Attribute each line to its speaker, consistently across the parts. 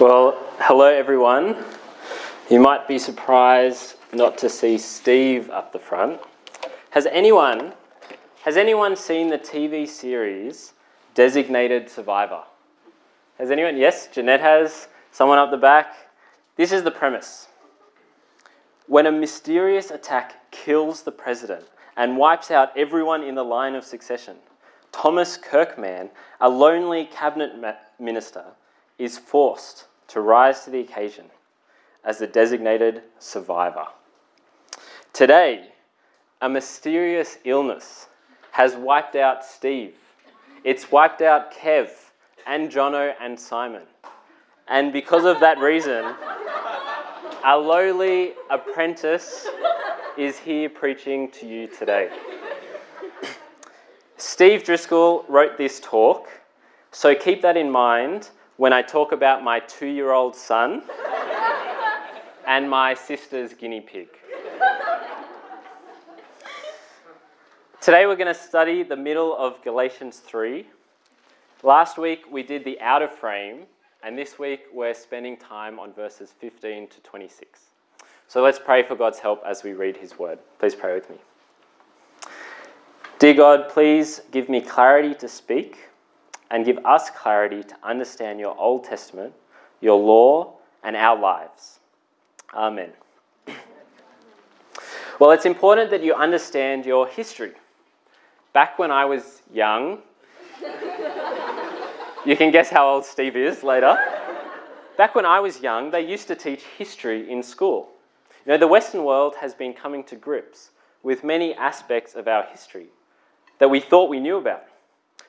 Speaker 1: Well, hello everyone. You might be surprised not to see Steve up the front. Has anyone has anyone seen the TV series Designated Survivor? Has anyone? Yes, Jeanette has. Someone up the back. This is the premise. When a mysterious attack kills the president and wipes out everyone in the line of succession, Thomas Kirkman, a lonely cabinet minister, is forced to rise to the occasion as the designated survivor. Today, a mysterious illness has wiped out Steve. It's wiped out Kev and Jono and Simon. And because of that reason, a lowly apprentice is here preaching to you today. Steve Driscoll wrote this talk, so keep that in mind when I talk about my two year old son and my sister's guinea pig. Today we're going to study the middle of Galatians 3. Last week we did the outer frame, and this week we're spending time on verses 15 to 26. So let's pray for God's help as we read his word. Please pray with me. Dear God, please give me clarity to speak and give us clarity to understand your Old Testament, your law, and our lives. Amen. Well, it's important that you understand your history. Back when I was young, you can guess how old Steve is later. Back when I was young, they used to teach history in school. You know, the Western world has been coming to grips with many aspects of our history that we thought we knew about.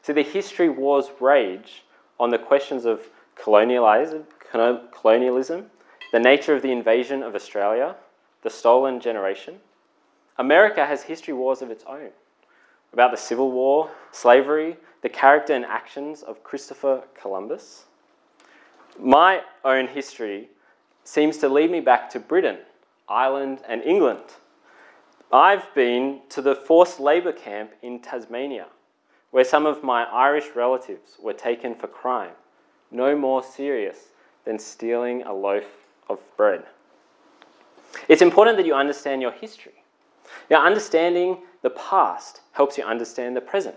Speaker 1: So the history wars rage on the questions of colonialism, colonialism, the nature of the invasion of Australia, the stolen generation. America has history wars of its own about the Civil War, slavery, the character and actions of Christopher Columbus. My own history seems to lead me back to Britain, Ireland, and England. I've been to the forced labour camp in Tasmania where some of my Irish relatives were taken for crime, no more serious than stealing a loaf of bread. It's important that you understand your history. Now, understanding the past helps you understand the present.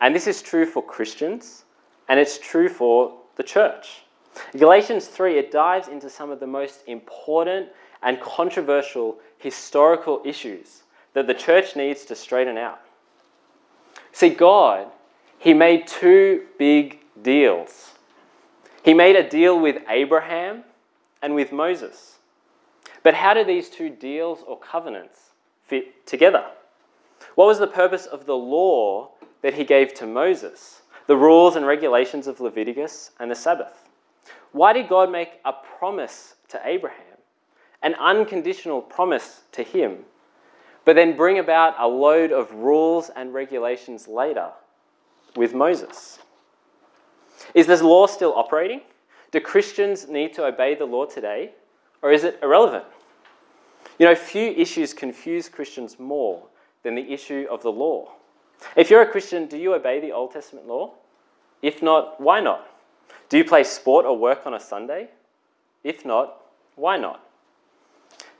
Speaker 1: And this is true for Christians, and it's true for the church. Galatians 3, it dives into some of the most important and controversial historical issues that the church needs to straighten out. See, God, He made two big deals. He made a deal with Abraham and with Moses. But how do these two deals or covenants fit together? What was the purpose of the law that He gave to Moses? The rules and regulations of Leviticus and the Sabbath? Why did God make a promise to Abraham, an unconditional promise to him, but then bring about a load of rules and regulations later with Moses. Is this law still operating? Do Christians need to obey the law today? Or is it irrelevant? You know, few issues confuse Christians more than the issue of the law. If you're a Christian, do you obey the Old Testament law? If not, why not? Do you play sport or work on a Sunday? If not, why not?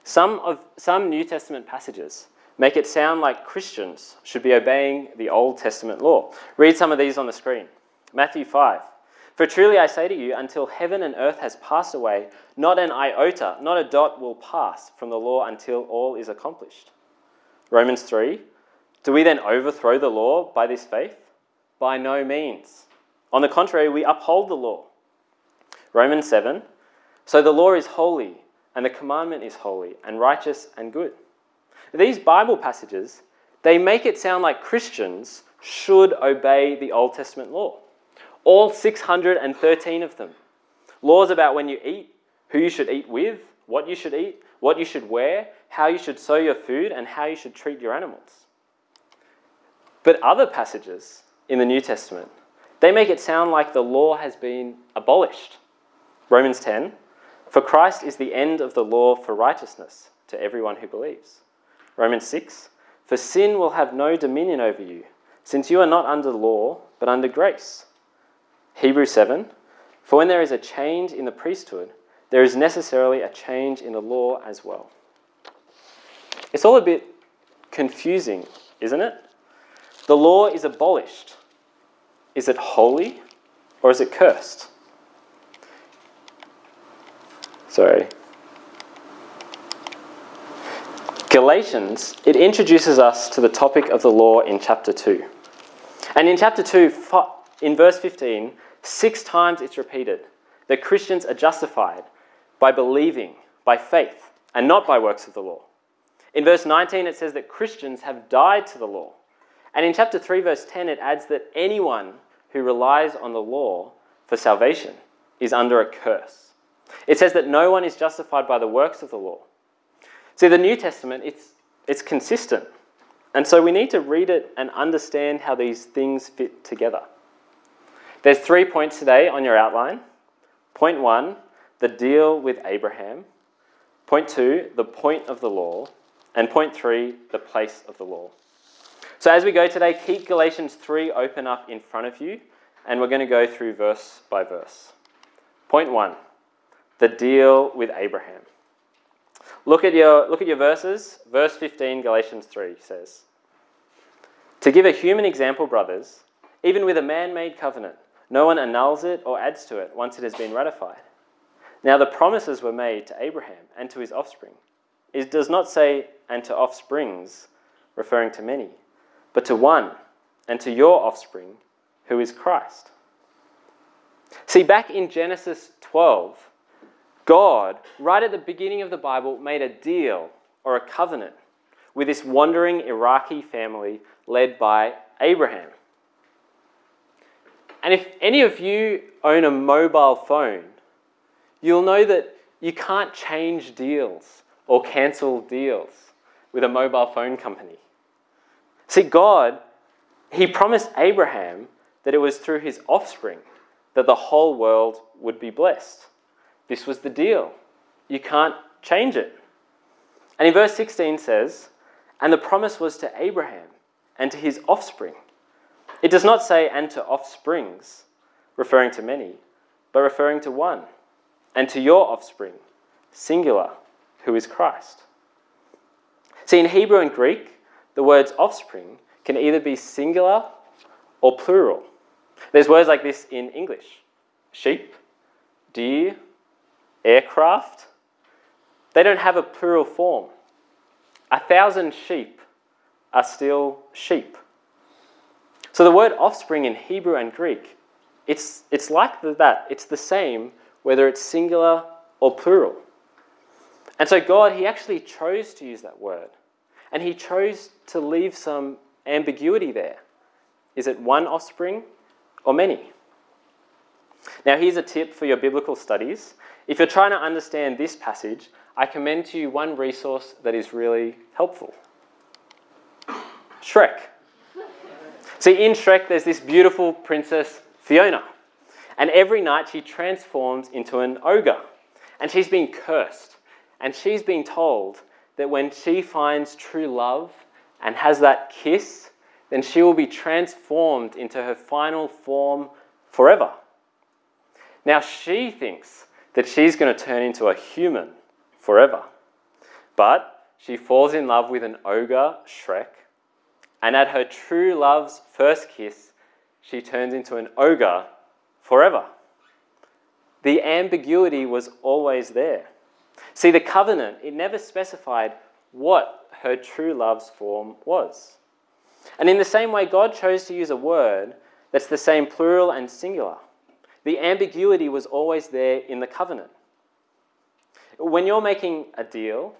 Speaker 1: Some, of, some New Testament passages make it sound like Christians should be obeying the Old Testament law. Read some of these on the screen. Matthew 5. For truly I say to you, until heaven and earth has passed away, not an iota, not a dot will pass from the law until all is accomplished. Romans 3. Do we then overthrow the law by this faith? By no means. On the contrary, we uphold the law. Romans 7. So the law is holy, and the commandment is holy, and righteous and good. These Bible passages, they make it sound like Christians should obey the Old Testament law. All 613 of them. Laws about when you eat, who you should eat with, what you should eat, what you should wear, how you should sow your food, and how you should treat your animals. But other passages in the New Testament, they make it sound like the law has been abolished. Romans 10 For Christ is the end of the law for righteousness to everyone who believes. Romans 6 For sin will have no dominion over you, since you are not under law, but under grace. Hebrews 7 For when there is a change in the priesthood, there is necessarily a change in the law as well. It's all a bit confusing, isn't it? The law is abolished. Is it holy or is it cursed? Sorry. Galatians, it introduces us to the topic of the law in chapter 2. And in chapter 2, in verse 15, six times it's repeated that Christians are justified by believing, by faith, and not by works of the law. In verse 19, it says that Christians have died to the law. And in chapter 3, verse 10, it adds that anyone who relies on the law for salvation is under a curse. It says that no one is justified by the works of the law. See, the New Testament, it's, it's consistent. And so we need to read it and understand how these things fit together. There's three points today on your outline. Point one, the deal with Abraham. Point two, the point of the law. And point three, the place of the law. So as we go today, keep Galatians 3 open up in front of you, and we're going to go through verse by verse. Point one, the deal with Abraham. Look at your, look at your verses. Verse 15, Galatians 3 says, To give a human example, brothers, even with a man made covenant, no one annuls it or adds to it once it has been ratified. Now, the promises were made to Abraham and to his offspring. It does not say, and to offsprings, referring to many, but to one, and to your offspring, who is Christ. See, back in Genesis 12, God, right at the beginning of the Bible, made a deal or a covenant with this wandering Iraqi family led by Abraham. And if any of you own a mobile phone, you'll know that you can't change deals or cancel deals with a mobile phone company. See, God, He promised Abraham that it was through his offspring that the whole world would be blessed. This was the deal. You can't change it. And in verse 16 says, And the promise was to Abraham and to his offspring. It does not say, and to offsprings, referring to many, but referring to one, and to your offspring, singular, who is Christ. See, in Hebrew and Greek, the words offspring can either be singular or plural. There's words like this in English sheep, deer, aircraft. They don't have a plural form. A thousand sheep are still sheep. So the word offspring in Hebrew and Greek, it's, it's like that. It's the same whether it's singular or plural. And so God, He actually chose to use that word. And He chose to leave some ambiguity there. Is it one offspring or many? Now, here's a tip for your biblical studies. If you're trying to understand this passage, I commend to you one resource that is really helpful Shrek. See, in Shrek, there's this beautiful princess, Fiona. And every night she transforms into an ogre. And she's been cursed. And she's been told that when she finds true love and has that kiss, then she will be transformed into her final form forever. Now she thinks that she's going to turn into a human forever. But she falls in love with an ogre, Shrek, and at her true love's first kiss, she turns into an ogre forever. The ambiguity was always there. See, the covenant, it never specified what her true love's form was. And in the same way, God chose to use a word that's the same plural and singular. The ambiguity was always there in the covenant. When you're making a deal,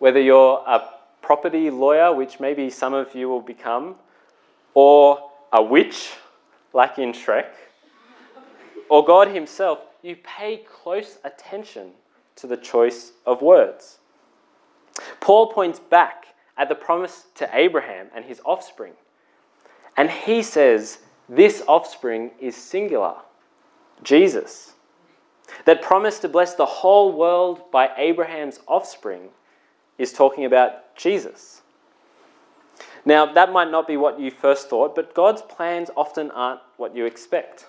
Speaker 1: whether you're a property lawyer, which maybe some of you will become, or a witch, like in Shrek, or God Himself, you pay close attention to the choice of words. Paul points back at the promise to Abraham and his offspring, and he says, This offspring is singular Jesus. That promise to bless the whole world by Abraham's offspring is talking about Jesus. Now, that might not be what you first thought, but God's plans often aren't what you expect.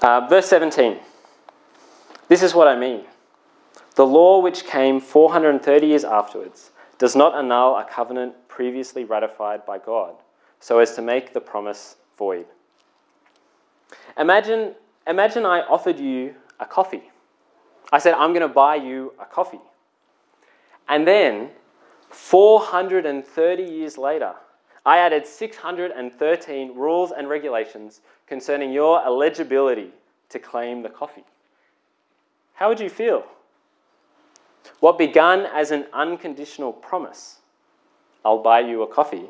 Speaker 1: Uh, verse 17. This is what I mean. The law which came 430 years afterwards does not annul a covenant previously ratified by God, so as to make the promise void. Imagine, imagine I offered you a coffee. I said, I'm going to buy you a coffee. And then, 430 years later, I added 613 rules and regulations concerning your eligibility to claim the coffee. How would you feel? What began as an unconditional promise, I'll buy you a coffee,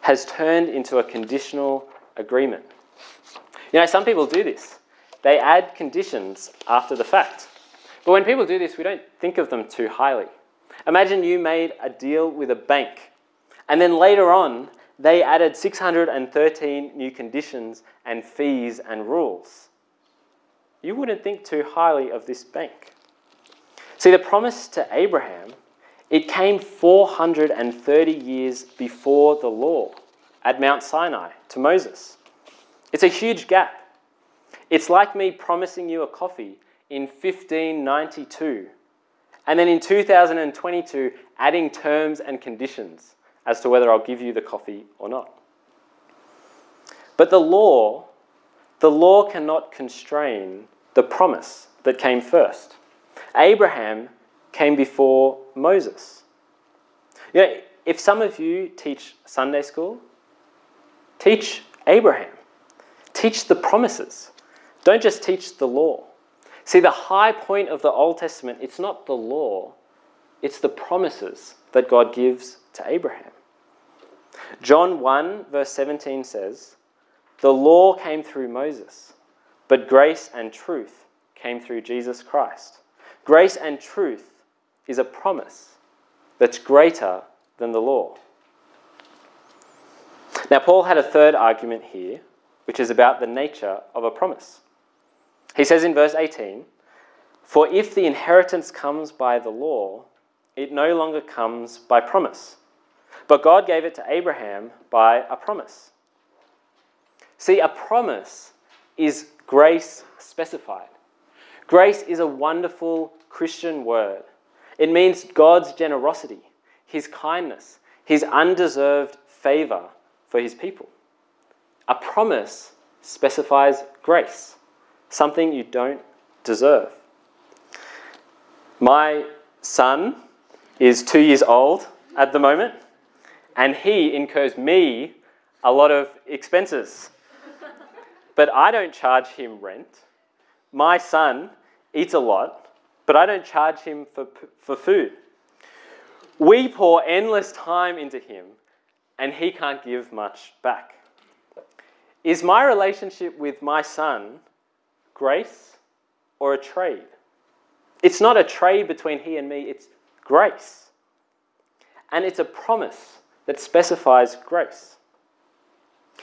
Speaker 1: has turned into a conditional agreement. You know, some people do this. They add conditions after the fact. But when people do this, we don't think of them too highly. Imagine you made a deal with a bank, and then later on, they added 613 new conditions and fees and rules. You wouldn't think too highly of this bank. See, the promise to Abraham, it came 430 years before the law at Mount Sinai to Moses. It's a huge gap. It's like me promising you a coffee in 1592 and then in 2022 adding terms and conditions as to whether I'll give you the coffee or not. But the law, the law cannot constrain the promise that came first. Abraham came before Moses. You know, if some of you teach Sunday school, teach Abraham. Teach the promises. Don't just teach the law. See, the high point of the Old Testament, it's not the law, it's the promises that God gives to Abraham. John 1, verse 17 says, The law came through Moses, but grace and truth came through Jesus Christ. Grace and truth is a promise that's greater than the law. Now, Paul had a third argument here which is about the nature of a promise. He says in verse 18, For if the inheritance comes by the law, it no longer comes by promise. But God gave it to Abraham by a promise. See, a promise is grace specified. Grace is a wonderful Christian word. It means God's generosity, His kindness, His undeserved favor for His people. A promise specifies grace, something you don't deserve. My son is two years old at the moment, and he incurs me a lot of expenses. but I don't charge him rent. My son eats a lot, but I don't charge him for, for food. We pour endless time into him, and he can't give much back. Is my relationship with my son grace or a trade? It's not a trade between he and me, it's grace. And it's a promise that specifies grace.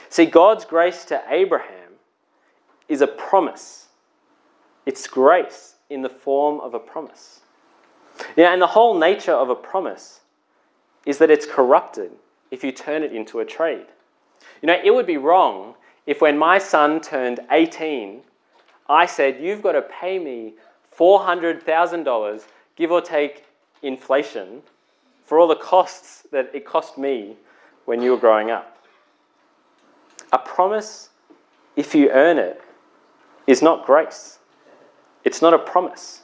Speaker 1: See, God's grace to Abraham is a promise, it's grace in the form of a promise. Yeah, and the whole nature of a promise is that it's corrupted if you turn it into a trade. You know, it would be wrong if when my son turned 18, I said, You've got to pay me $400,000, give or take inflation, for all the costs that it cost me when you were growing up. A promise, if you earn it, is not grace. It's not a promise,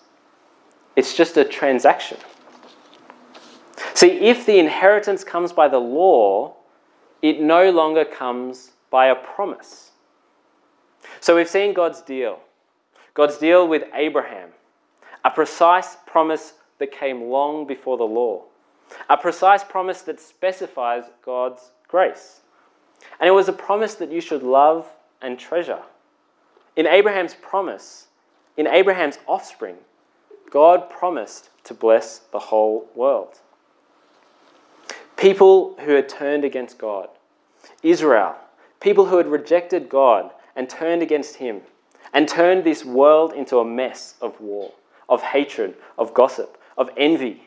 Speaker 1: it's just a transaction. See, if the inheritance comes by the law, it no longer comes by a promise. So we've seen God's deal. God's deal with Abraham, a precise promise that came long before the law, a precise promise that specifies God's grace. And it was a promise that you should love and treasure. In Abraham's promise, in Abraham's offspring, God promised to bless the whole world. People who had turned against God, Israel, People who had rejected God and turned against Him and turned this world into a mess of war, of hatred, of gossip, of envy.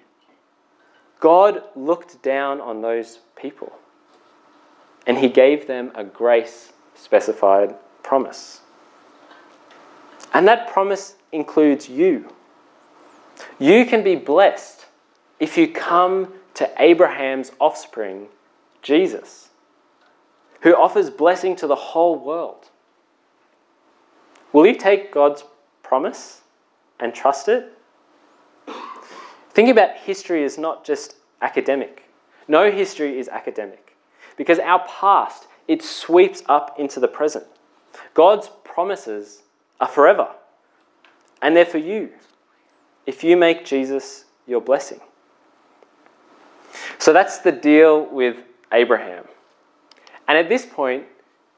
Speaker 1: God looked down on those people and He gave them a grace specified promise. And that promise includes you. You can be blessed if you come to Abraham's offspring, Jesus, who offers blessing to the whole world. Will you take God's promise and trust it? Think about history as not just academic. No history is academic because our past it sweeps up into the present. God's promises are forever, and they're for you if you make Jesus your blessing. So that's the deal with Abraham. And at this point,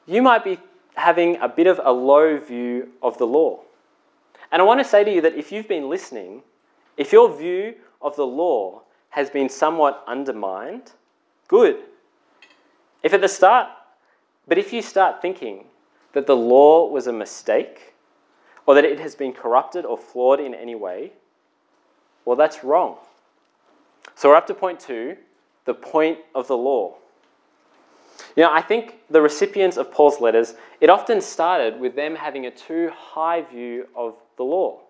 Speaker 1: you might be having a bit of a low view of the law. And I want to say to you that if you've been listening, if your view of the law has been somewhat undermined, good. If at the start, but if you start thinking that the law was a mistake, or that it has been corrupted or flawed in any way, well, that's wrong. So we're up to point two the point of the law. You know, I think the recipients of Paul's letters, it often started with them having a too high view of the law.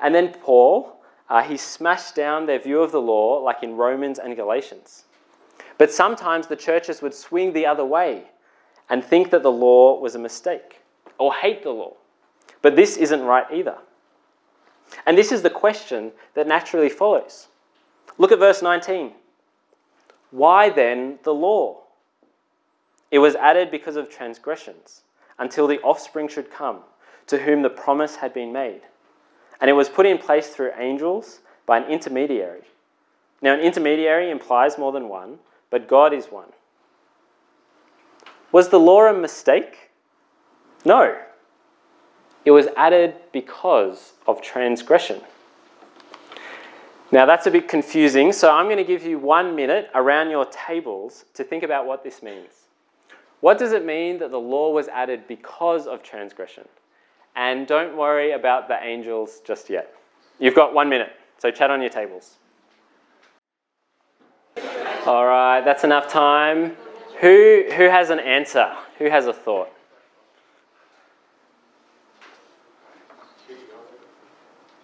Speaker 1: And then Paul, uh, he smashed down their view of the law, like in Romans and Galatians. But sometimes the churches would swing the other way and think that the law was a mistake or hate the law. But this isn't right either. And this is the question that naturally follows. Look at verse 19. Why then the law? It was added because of transgressions, until the offspring should come, to whom the promise had been made. And it was put in place through angels by an intermediary. Now, an intermediary implies more than one, but God is one. Was the law a mistake? No. It was added because of transgression. Now, that's a bit confusing, so I'm going to give you one minute around your tables to think about what this means. What does it mean that the law was added because of transgression? And don't worry about the angels just yet. You've got one minute, so chat on your tables. All right, that's enough time. Who, who has an answer? Who has a thought?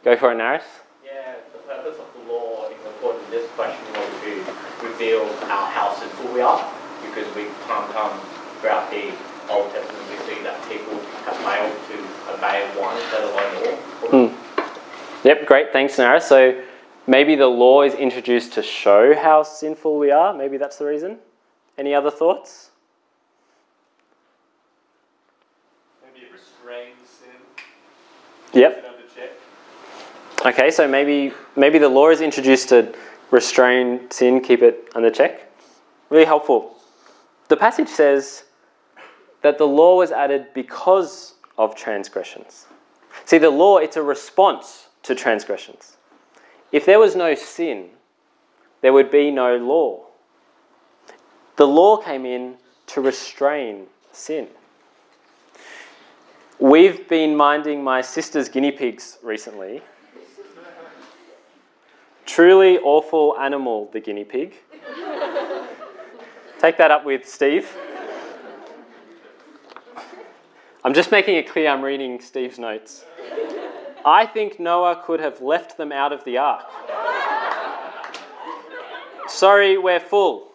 Speaker 1: Go for it, Naris.
Speaker 2: Yeah, the purpose of the law, in according to this question, was to reveal our how sinful we are, because we can't come throughout the Old Testament, we see that people have failed to obey one, let alone all.
Speaker 1: Hmm. Yep, great. Thanks, Nara. So maybe the law is introduced to show how sinful we are. Maybe that's the reason. Any other thoughts?
Speaker 3: Maybe it restrains sin.
Speaker 1: Yep.
Speaker 3: Keeps it under check.
Speaker 1: Okay, so maybe maybe the law is introduced to restrain sin, keep it under check. Really helpful. The passage says that the law was added because of transgressions. See, the law it's a response to transgressions. If there was no sin, there would be no law. The law came in to restrain sin. We've been minding my sister's guinea pigs recently. Truly awful animal, the guinea pig. Take that up with Steve. I'm just making it clear I'm reading Steve's notes. I think Noah could have left them out of the ark. Sorry, we're full.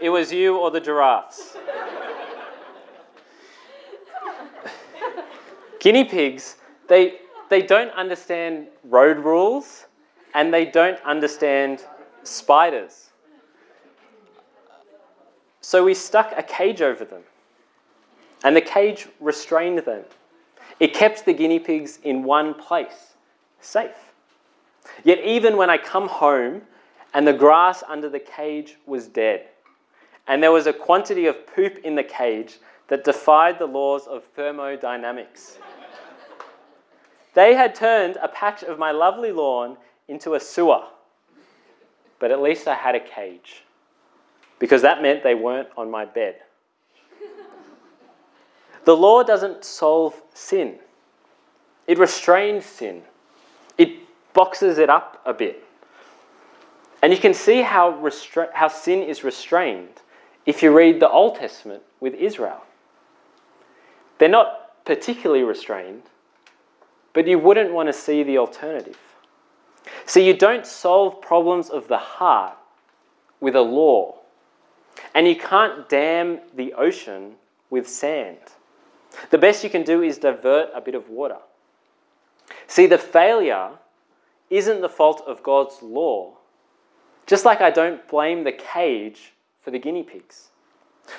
Speaker 1: It was you or the giraffes. Guinea pigs, they, they don't understand road rules and they don't understand spiders. So we stuck a cage over them, and the cage restrained them. It kept the guinea pigs in one place, safe. Yet, even when I come home and the grass under the cage was dead, and there was a quantity of poop in the cage that defied the laws of thermodynamics, they had turned a patch of my lovely lawn into a sewer. But at least I had a cage because that meant they weren't on my bed. The law doesn't solve sin, it restrains sin, it boxes it up a bit. And you can see how, restra- how sin is restrained if you read the Old Testament with Israel. They're not particularly restrained, but you wouldn't want to see the alternative. See, you don't solve problems of the heart with a law, and you can't dam the ocean with sand. The best you can do is divert a bit of water. See, the failure isn't the fault of God's law, just like I don't blame the cage for the guinea pigs.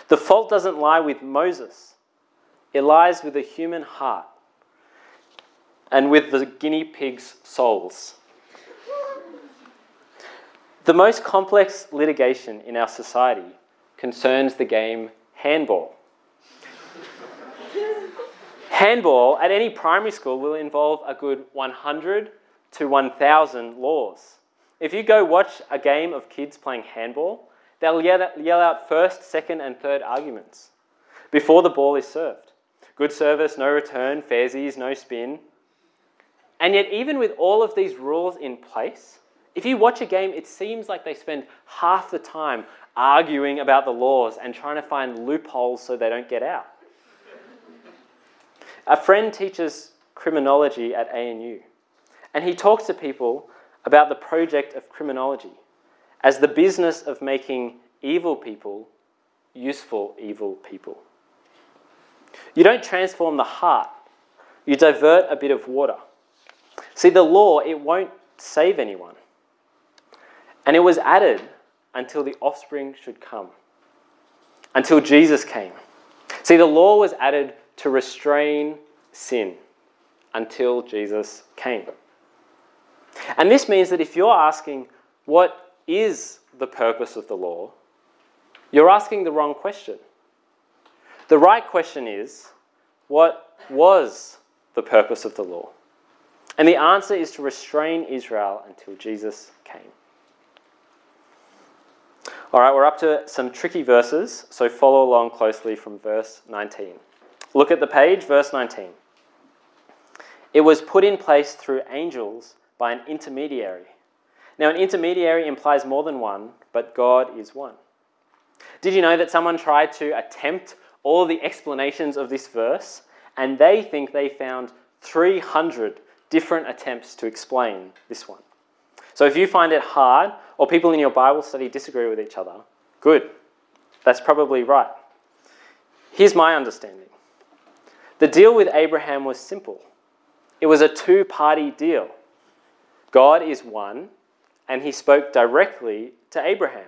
Speaker 1: The fault doesn't lie with Moses, it lies with the human heart and with the guinea pigs' souls. The most complex litigation in our society concerns the game handball. Handball at any primary school will involve a good 100 to 1,000 laws. If you go watch a game of kids playing handball, they'll yell out first, second, and third arguments before the ball is served. Good service, no return, fairsies, no spin. And yet, even with all of these rules in place, if you watch a game, it seems like they spend half the time arguing about the laws and trying to find loopholes so they don't get out. A friend teaches criminology at ANU, and he talks to people about the project of criminology as the business of making evil people useful evil people. You don't transform the heart, you divert a bit of water. See, the law, it won't save anyone. And it was added until the offspring should come, until Jesus came. See, the law was added to restrain sin until Jesus came. And this means that if you're asking, what is the purpose of the law? You're asking the wrong question. The right question is, what was the purpose of the law? And the answer is to restrain Israel until Jesus came. All right, we're up to some tricky verses, so follow along closely from verse 19. Look at the page, verse 19. It was put in place through angels by an intermediary. Now, an intermediary implies more than one, but God is one. Did you know that someone tried to attempt all the explanations of this verse, and they think they found 300 different attempts to explain this one? So if you find it hard, or people in your Bible study disagree with each other, good. That's probably right. Here's my understanding the deal with Abraham was simple it was a two party deal. God is one, and he spoke directly to Abraham.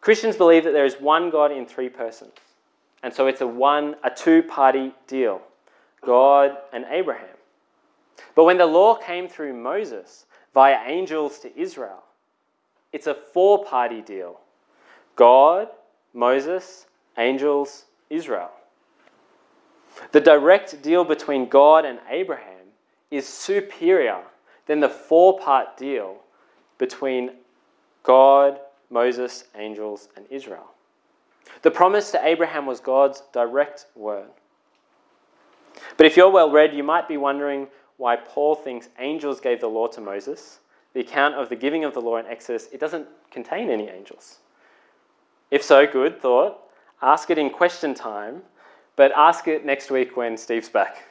Speaker 1: Christians believe that there is one God in three persons. And so it's a one a two-party deal. God and Abraham. But when the law came through Moses, via angels to Israel. It's a four party deal God, Moses, angels, Israel. The direct deal between God and Abraham is superior than the four part deal between God, Moses, angels, and Israel. The promise to Abraham was God's direct word. But if you're well read, you might be wondering why Paul thinks angels gave the law to Moses. The account of the giving of the law in Exodus, it doesn't contain any angels. If so, good thought. Ask it in question time, but ask it next week when Steve's back.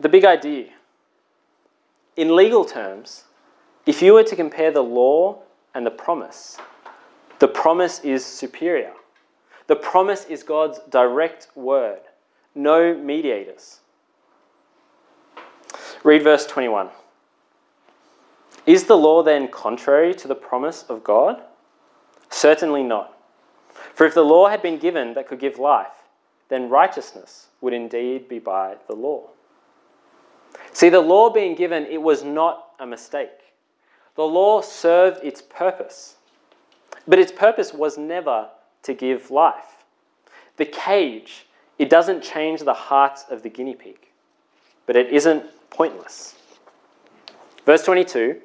Speaker 1: the big idea. In legal terms, if you were to compare the law and the promise, the promise is superior. The promise is God's direct word, no mediators. Read verse 21. Is the law then contrary to the promise of God? Certainly not. For if the law had been given that could give life, then righteousness would indeed be by the law. See, the law being given, it was not a mistake. The law served its purpose, but its purpose was never to give life. The cage, it doesn't change the hearts of the guinea pig, but it isn't pointless. Verse 22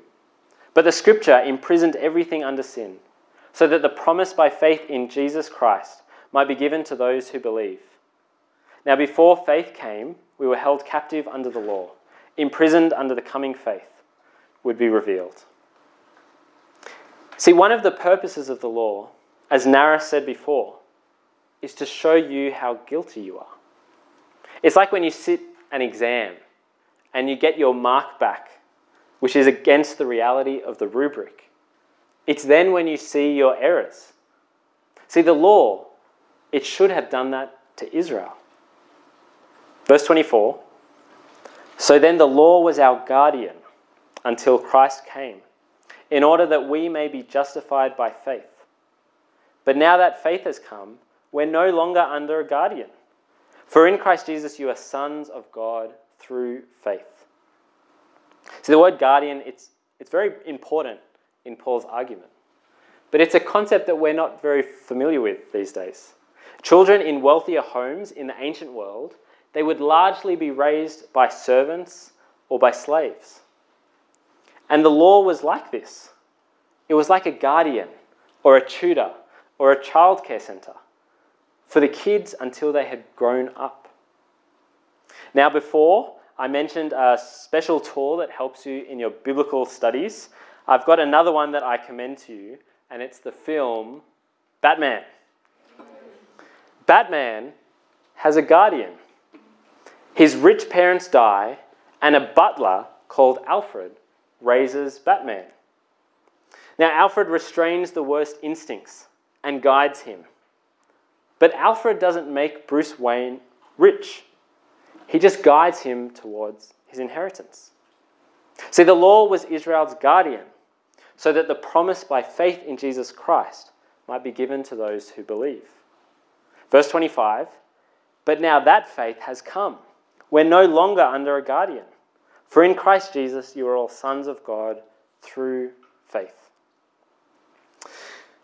Speaker 1: But the scripture imprisoned everything under sin, so that the promise by faith in Jesus Christ might be given to those who believe. Now, before faith came, we were held captive under the law, imprisoned under the coming faith would be revealed. See, one of the purposes of the law, as Nara said before, is to show you how guilty you are. It's like when you sit an exam and you get your mark back, which is against the reality of the rubric. It's then when you see your errors. See, the law, it should have done that to Israel. Verse 24 So then the law was our guardian until Christ came, in order that we may be justified by faith. But now that faith has come, we're no longer under a guardian. For in Christ Jesus you are sons of God through faith. See, the word guardian, it's, it's very important in Paul's argument. But it's a concept that we're not very familiar with these days. Children in wealthier homes in the ancient world, they would largely be raised by servants or by slaves. And the law was like this it was like a guardian or a tutor or a childcare centre for the kids until they had grown up. Now, before I mentioned a special tool that helps you in your biblical studies, I've got another one that I commend to you, and it's the film Batman. Batman has a guardian. His rich parents die, and a butler called Alfred raises Batman. Now, Alfred restrains the worst instincts and guides him. But Alfred doesn't make Bruce Wayne rich, he just guides him towards his inheritance. See, the law was Israel's guardian, so that the promise by faith in Jesus Christ might be given to those who believe. Verse 25 But now that faith has come. We're no longer under a guardian. For in Christ Jesus you are all sons of God through faith.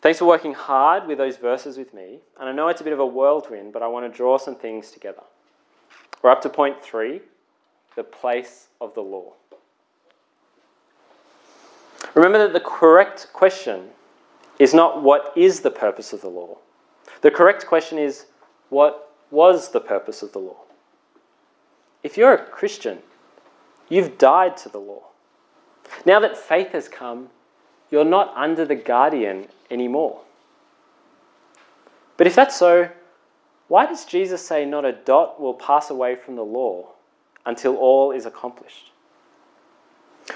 Speaker 1: Thanks for working hard with those verses with me. And I know it's a bit of a whirlwind, but I want to draw some things together. We're up to point three the place of the law. Remember that the correct question is not what is the purpose of the law. The correct question is what was the purpose of the law? If you're a Christian, you've died to the law. Now that faith has come, you're not under the guardian anymore. But if that's so, why does Jesus say not a dot will pass away from the law until all is accomplished?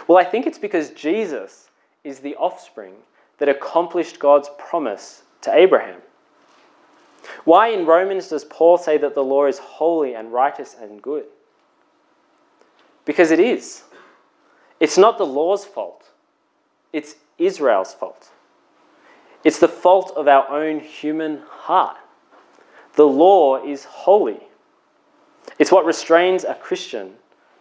Speaker 1: Well, I think it's because Jesus is the offspring that accomplished God's promise to Abraham. Why in Romans does Paul say that the law is holy and righteous and good? Because it is. It's not the law's fault, it's Israel's fault. It's the fault of our own human heart. The law is holy. It's what restrains a Christian.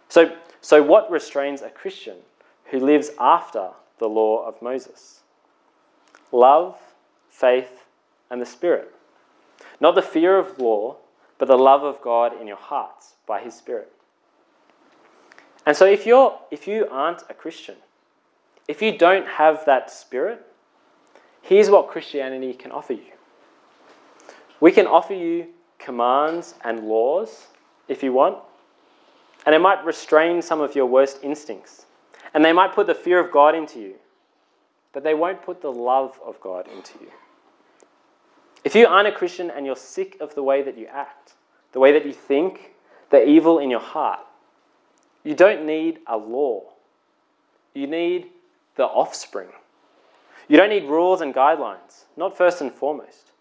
Speaker 1: So, so what restrains a Christian who lives after the law of Moses? Love, faith, and the Spirit. Not the fear of law, but the love of God in your hearts by His Spirit. And so if you're if you aren't a Christian, if you don't have that spirit, here's what Christianity can offer you. We can offer you commands and laws if you want, and it might restrain some of your worst instincts. And they might put the fear of God into you, but they won't put the love of God into you. If you aren't a Christian and you're sick of the way that you act, the way that you think, the evil in your heart, you don't need a law. You need the offspring. You don't need rules and guidelines, not first and foremost.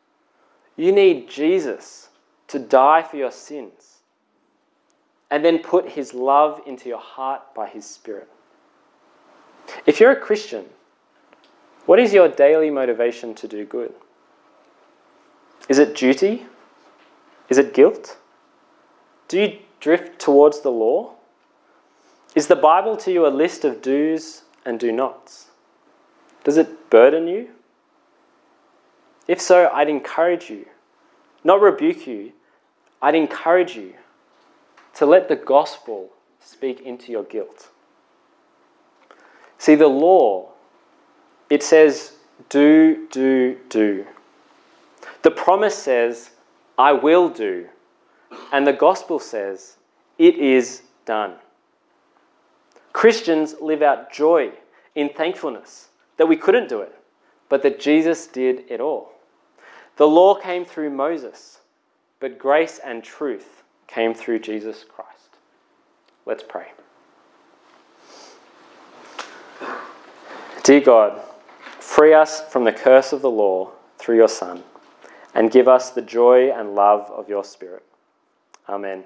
Speaker 1: You need Jesus to die for your sins and then put his love into your heart by his Spirit. If you're a Christian, what is your daily motivation to do good? Is it duty? Is it guilt? Do you drift towards the law? Is the Bible to you a list of do's and do nots? Does it burden you? If so, I'd encourage you, not rebuke you, I'd encourage you to let the gospel speak into your guilt. See, the law, it says, do, do, do. The promise says, I will do. And the gospel says, it is done. Christians live out joy in thankfulness that we couldn't do it, but that Jesus did it all. The law came through Moses, but grace and truth came through Jesus Christ. Let's pray. Dear God, free us from the curse of the law through your Son, and give us the joy and love of your Spirit. Amen.